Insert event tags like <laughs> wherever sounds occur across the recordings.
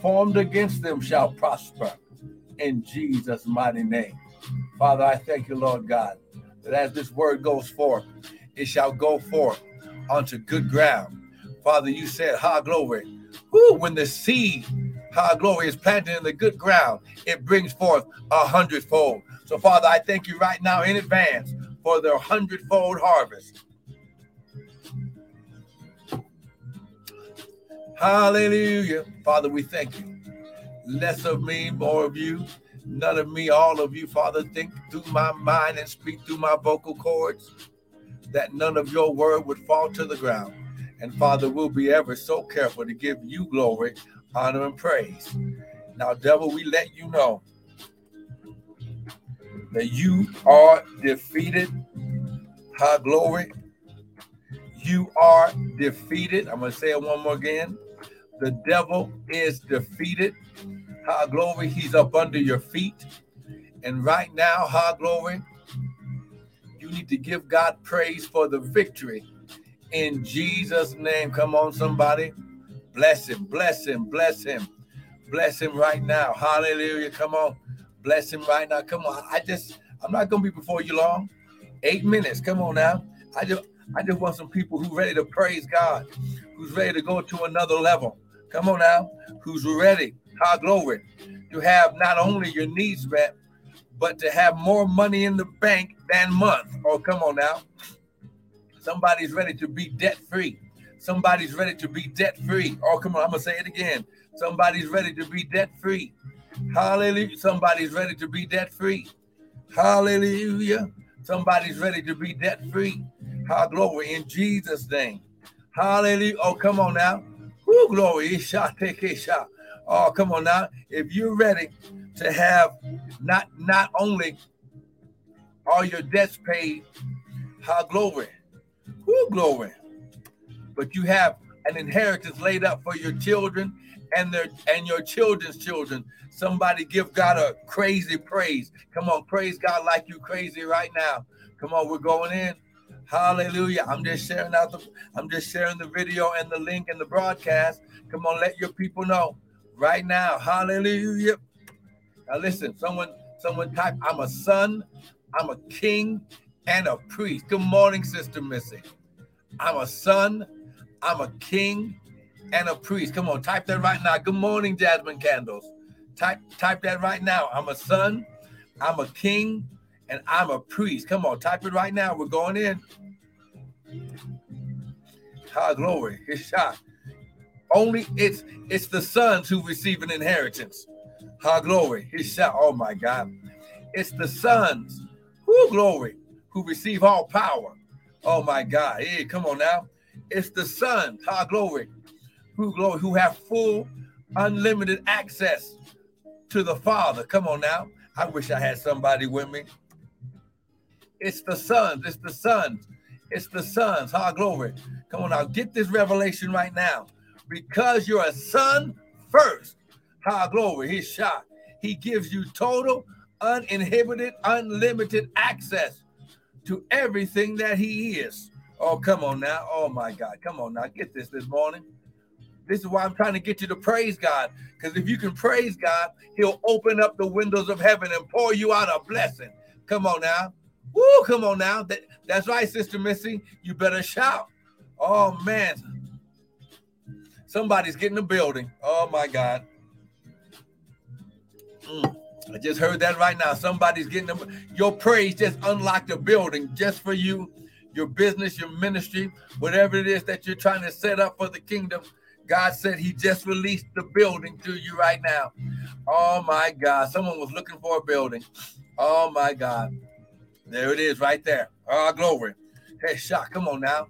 formed against them shall prosper in Jesus' mighty name. Father, I thank you, Lord God, that as this word goes forth, it shall go forth onto good ground. Father, you said, Ha glory. Woo, when the seed, ha glory, is planted in the good ground, it brings forth a hundredfold. So, Father, I thank you right now in advance for the hundredfold harvest. Hallelujah. Father, we thank you. Less of me, more of you. None of me, all of you, Father. Think through my mind and speak through my vocal cords that none of your word would fall to the ground. And Father, we'll be ever so careful to give you glory, honor, and praise. Now, devil, we let you know that you are defeated. High glory. You are defeated. I'm going to say it one more again. The devil is defeated. High glory. He's up under your feet. And right now, high glory, you need to give God praise for the victory in Jesus' name. Come on, somebody. Bless him, bless him, bless him, bless him right now. Hallelujah. Come on. Bless him right now. Come on. I just, I'm not gonna be before you long. Eight minutes. Come on now. I just I just want some people who ready to praise God, who's ready to go to another level. Come on now, who's ready, high glory, to have not only your needs met, but to have more money in the bank than month. Oh, come on now. Somebody's ready to be debt free. Somebody's ready to be debt free. Oh, come on, I'm gonna say it again. Somebody's ready to be debt free. Hallelujah. Somebody's ready to be debt free. Hallelujah. Somebody's ready to be debt free. Hallelujah. glory in Jesus' name. Hallelujah. Oh, come on now. Woo, glory. Isha, take Isha. Oh, come on now. If you're ready to have not not only all your debts paid, how glory, who glory, but you have an inheritance laid up for your children and their and your children's children. Somebody give God a crazy praise. Come on, praise God like you crazy right now. Come on, we're going in. Hallelujah. I'm just sharing out the I'm just sharing the video and the link and the broadcast. Come on, let your people know right now. Hallelujah. Now listen, someone someone type I'm a son, I'm a king and a priest. Good morning, Sister Missy. I'm a son, I'm a king and a priest. Come on, type that right now. Good morning, Jasmine Candles. Type type that right now. I'm a son, I'm a king, and I'm a priest. Come on, type it right now. We're going in. High glory. <laughs> His shot. Only it's it's the sons who receive an inheritance. High glory. <laughs> His shot. Oh my God. It's the sons, who glory, who receive all power. Oh my God. Hey, come on now. It's the sons, high glory, who glory, who have full, unlimited access to the Father. Come on now. I wish I had somebody with me. It's the sons. It's the sons. It's the sons. High glory. Come on now. Get this revelation right now. Because you're a son first. High glory. He's shot. He gives you total, uninhibited, unlimited access to everything that he is. Oh, come on now. Oh, my God. Come on now. Get this this morning. This is why I'm trying to get you to praise God. Because if you can praise God, He'll open up the windows of heaven and pour you out a blessing. Come on now. Woo, come on now. That, that's right, Sister Missy. You better shout. Oh, man. Somebody's getting a building. Oh, my God. Mm. I just heard that right now. Somebody's getting them. Your praise just unlocked a building just for you, your business, your ministry, whatever it is that you're trying to set up for the kingdom. God said He just released the building to you right now. Oh my God. Someone was looking for a building. Oh my God. There it is right there. Oh, glory. Hey, shot. Come on now.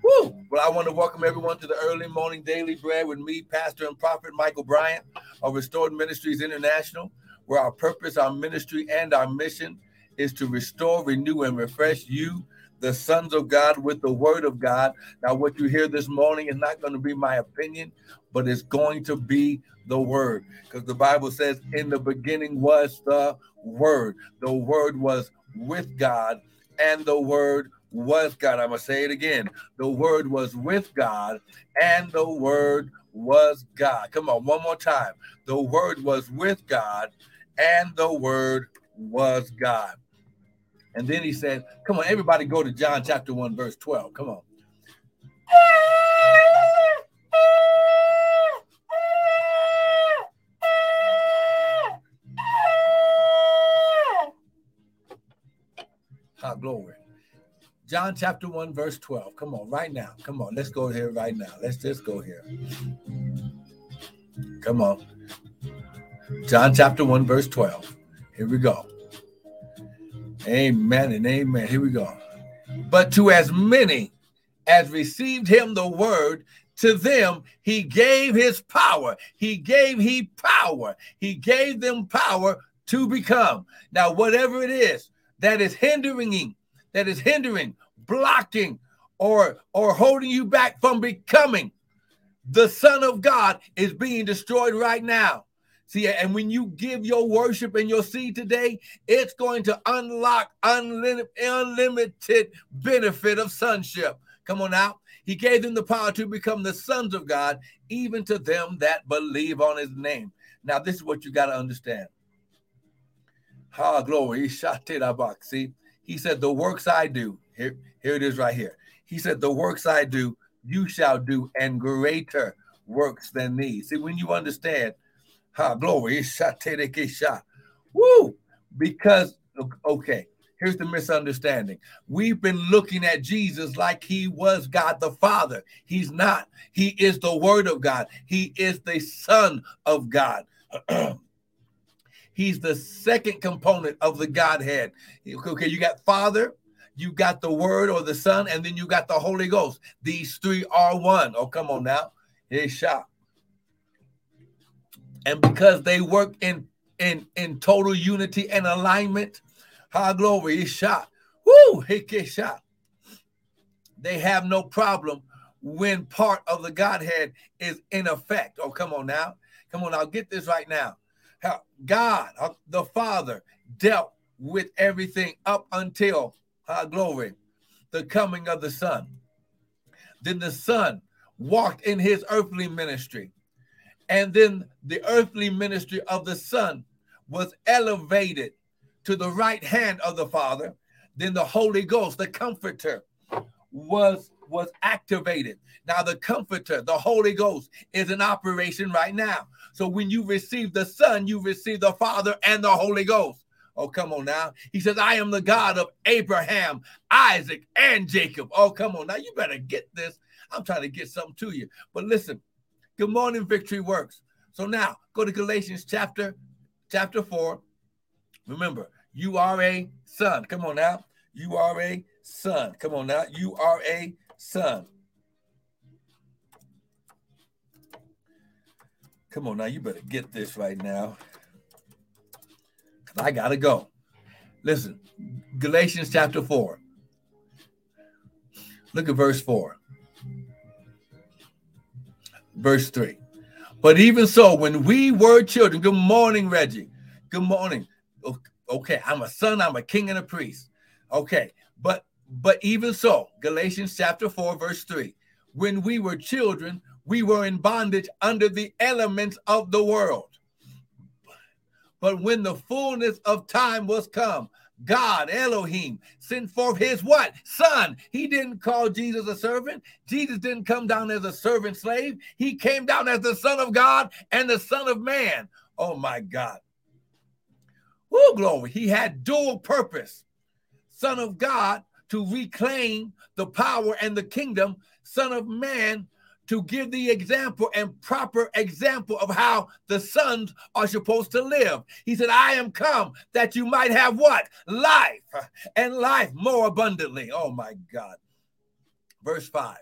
Woo! Well, I want to welcome everyone to the early morning daily bread with me, Pastor and Prophet Michael Bryant of Restored Ministries International, where our purpose, our ministry, and our mission is to restore, renew, and refresh you the sons of God with the word of God. Now, what you hear this morning is not going to be my opinion, but it's going to be the word. Because the Bible says, in the beginning was the word. The word was with God, and the word was God. I'm going to say it again. The word was with God, and the word was God. Come on, one more time. The Word was with God, and the Word was God. And then he said, Come on, everybody go to John chapter 1, verse 12. Come on. <laughs> glory. John chapter 1, verse 12. Come on, right now. Come on, let's go here right now. Let's just go here. Come on. John chapter 1, verse 12. Here we go. Amen and amen. Here we go. But to as many as received him the word, to them he gave his power. He gave he power. He gave them power to become. Now, whatever it is that is hindering, that is hindering, blocking, or or holding you back from becoming the Son of God is being destroyed right now. See, and when you give your worship and your seed today, it's going to unlock unlimited, unlimited benefit of sonship. Come on out. He gave them the power to become the sons of God, even to them that believe on his name. Now, this is what you got to understand. Ha, glory. See, he said, The works I do, here, here it is right here. He said, The works I do, you shall do, and greater works than these. See, when you understand Ha, glory. Woo! Because, okay, here's the misunderstanding. We've been looking at Jesus like he was God the Father. He's not. He is the Word of God, He is the Son of God. <clears throat> He's the second component of the Godhead. Okay, you got Father, you got the Word or the Son, and then you got the Holy Ghost. These three are one. Oh, come on now. Hey, shot and because they work in in in total unity and alignment, high glory is shot. Woo, he shot. They have no problem when part of the Godhead is in effect. Oh, come on now. Come on, I'll get this right now. God, uh, the Father, dealt with everything up until high glory, the coming of the Son. Then the Son walked in his earthly ministry and then the earthly ministry of the Son was elevated to the right hand of the Father. Then the Holy Ghost, the Comforter, was was activated. Now the Comforter, the Holy Ghost, is in operation right now. So when you receive the Son, you receive the Father and the Holy Ghost. Oh, come on now. He says, I am the God of Abraham, Isaac, and Jacob. Oh, come on now. You better get this. I'm trying to get something to you. But listen, Good morning, Victory Works. So now go to Galatians chapter chapter 4. Remember, you are a son. Come on now. You are a son. Come on now. You are a son. Come on now. You better get this right now. I got to go. Listen, Galatians chapter 4. Look at verse 4 verse 3. But even so, when we were children, good morning, Reggie. Good morning. Okay, I'm a son, I'm a king and a priest. Okay, but but even so, Galatians chapter 4, verse 3. When we were children, we were in bondage under the elements of the world. But when the fullness of time was come, God, Elohim, sent forth his what? Son. He didn't call Jesus a servant. Jesus didn't come down as a servant slave. He came down as the Son of God and the Son of Man. Oh my God. Oh, glory. He had dual purpose. Son of God to reclaim the power and the kingdom, Son of Man to give the example and proper example of how the sons are supposed to live. He said, I am come that you might have what? Life and life more abundantly. Oh my God. Verse 5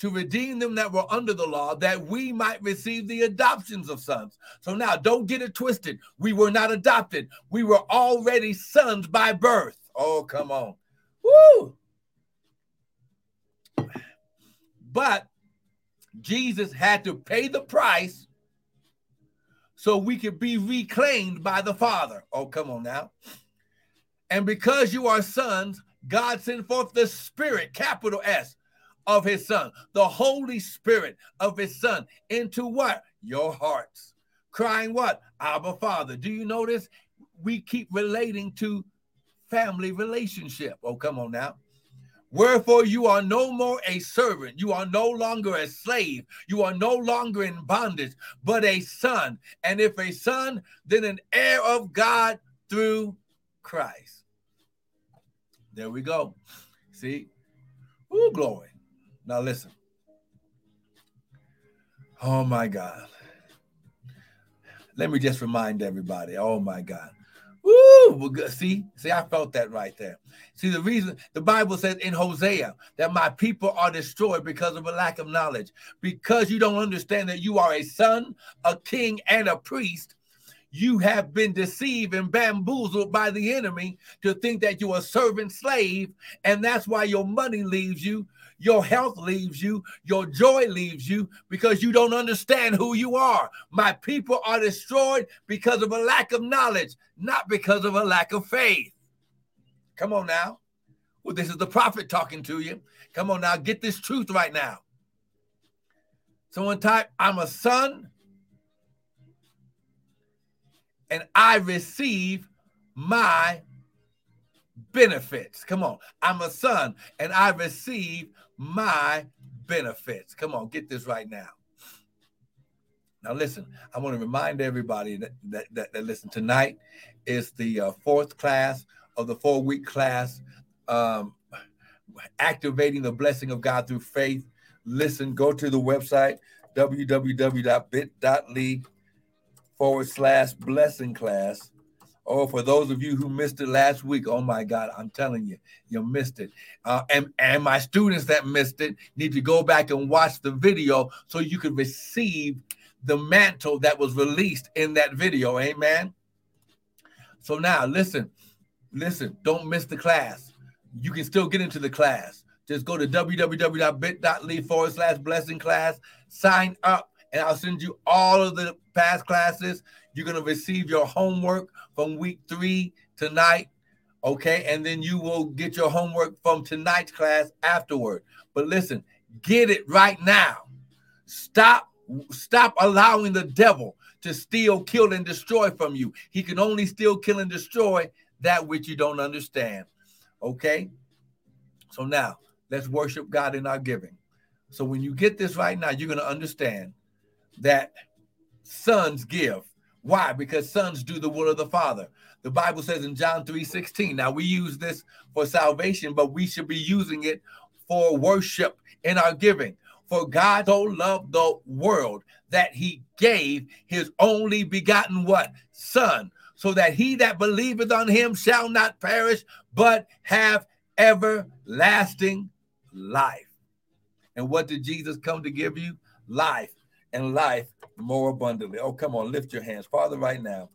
to redeem them that were under the law, that we might receive the adoptions of sons. So now don't get it twisted. We were not adopted, we were already sons by birth. Oh, come on. Woo! But Jesus had to pay the price so we could be reclaimed by the Father. Oh, come on now. And because you are sons, God sent forth the Spirit, capital S, of his son, the Holy Spirit of his son into what? Your hearts. Crying what? Abba Father. Do you notice? We keep relating to family relationship. Oh, come on now. Wherefore you are no more a servant, you are no longer a slave, you are no longer in bondage, but a son. And if a son, then an heir of God through Christ. There we go. See? Ooh, glory. Now listen. Oh my God. Let me just remind everybody. Oh my God. Woo! See, see, I felt that right there. See, the reason the Bible says in Hosea that my people are destroyed because of a lack of knowledge, because you don't understand that you are a son, a king, and a priest. You have been deceived and bamboozled by the enemy to think that you're a servant slave, and that's why your money leaves you, your health leaves you, your joy leaves you because you don't understand who you are. My people are destroyed because of a lack of knowledge, not because of a lack of faith. Come on now. Well, this is the prophet talking to you. Come on now, get this truth right now. Someone type, I'm a son and I receive my benefits. Come on. I'm a son and I receive my benefits. Come on, get this right now. Now, listen, I want to remind everybody that, that, that, that listen, tonight is the uh, fourth class of the four week class, um, activating the blessing of God through faith. Listen, go to the website www.bit.ly forward slash blessing class Oh, for those of you who missed it last week, oh my God, I'm telling you, you missed it. Uh, and, and my students that missed it need to go back and watch the video so you can receive the mantle that was released in that video. Amen. So now listen, listen, don't miss the class. You can still get into the class. Just go to www.bit.ly forward slash blessing class, sign up, and I'll send you all of the past classes. You're going to receive your homework from week three tonight. Okay. And then you will get your homework from tonight's class afterward. But listen, get it right now. Stop, stop allowing the devil to steal, kill, and destroy from you. He can only steal, kill, and destroy that which you don't understand. Okay. So now let's worship God in our giving. So when you get this right now, you're going to understand that sons give why? Because sons do the will of the Father. The Bible says in John 3 16. Now we use this for salvation, but we should be using it for worship in our giving. For God so loved the world that he gave his only begotten what? Son, so that he that believeth on him shall not perish, but have everlasting life. And what did Jesus come to give you? Life and life more abundantly. Oh, come on, lift your hands. Father, right now,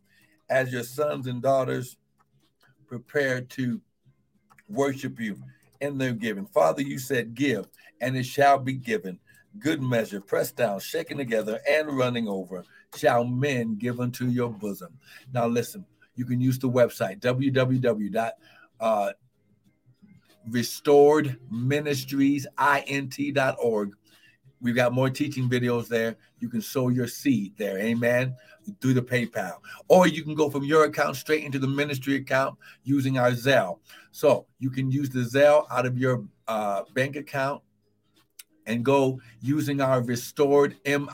as your sons and daughters prepare to worship you in their giving. Father, you said, Give, and it shall be given. Good measure, pressed down, shaken together, and running over, shall men give unto your bosom. Now, listen, you can use the website www. Uh, We've got more teaching videos there. You can sow your seed there. Amen. Through the PayPal. Or you can go from your account straight into the ministry account using our Zelle. So you can use the Zelle out of your uh, bank account and go using our restored m-i-n-i-n-t-l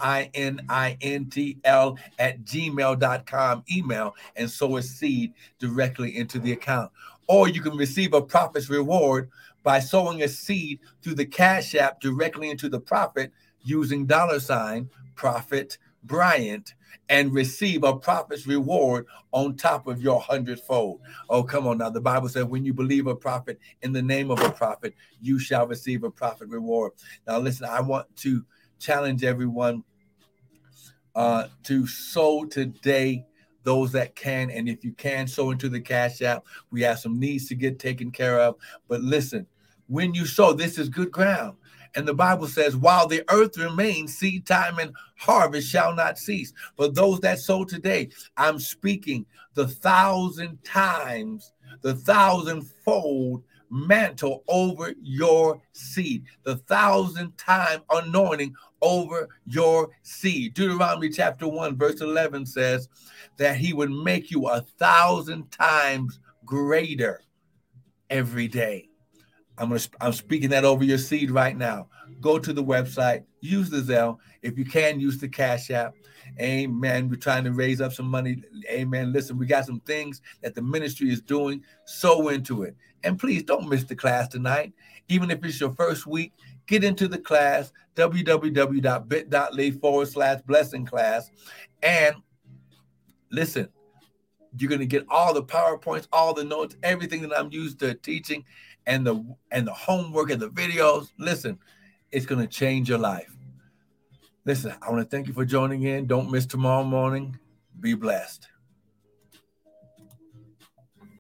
at gmail.com email and sow a seed directly into the account or you can receive a prophet's reward by sowing a seed through the Cash App directly into the prophet using dollar sign prophet Bryant and receive a prophet's reward on top of your hundredfold. Oh, come on now. The Bible says, when you believe a prophet in the name of a prophet, you shall receive a prophet reward. Now, listen, I want to challenge everyone uh, to sow today those that can. And if you can, sow into the Cash App. We have some needs to get taken care of. But listen, when you sow, this is good ground. And the Bible says, while the earth remains, seed time and harvest shall not cease. But those that sow today, I'm speaking the thousand times, the thousandfold mantle over your seed, the thousand time anointing over your seed. Deuteronomy chapter 1, verse 11 says that he would make you a thousand times greater every day. I'm gonna, I'm speaking that over your seed right now. Go to the website, use the Zelle. If you can, use the Cash App. Amen. We're trying to raise up some money. Amen. Listen, we got some things that the ministry is doing. Sow into it. And please don't miss the class tonight. Even if it's your first week, get into the class, www.bit.ly forward slash blessing class. And listen, you're going to get all the PowerPoints, all the notes, everything that I'm used to teaching and the and the homework and the videos. Listen, it's to change your life. Listen, I want to thank you for joining in. Don't miss tomorrow morning. Be blessed.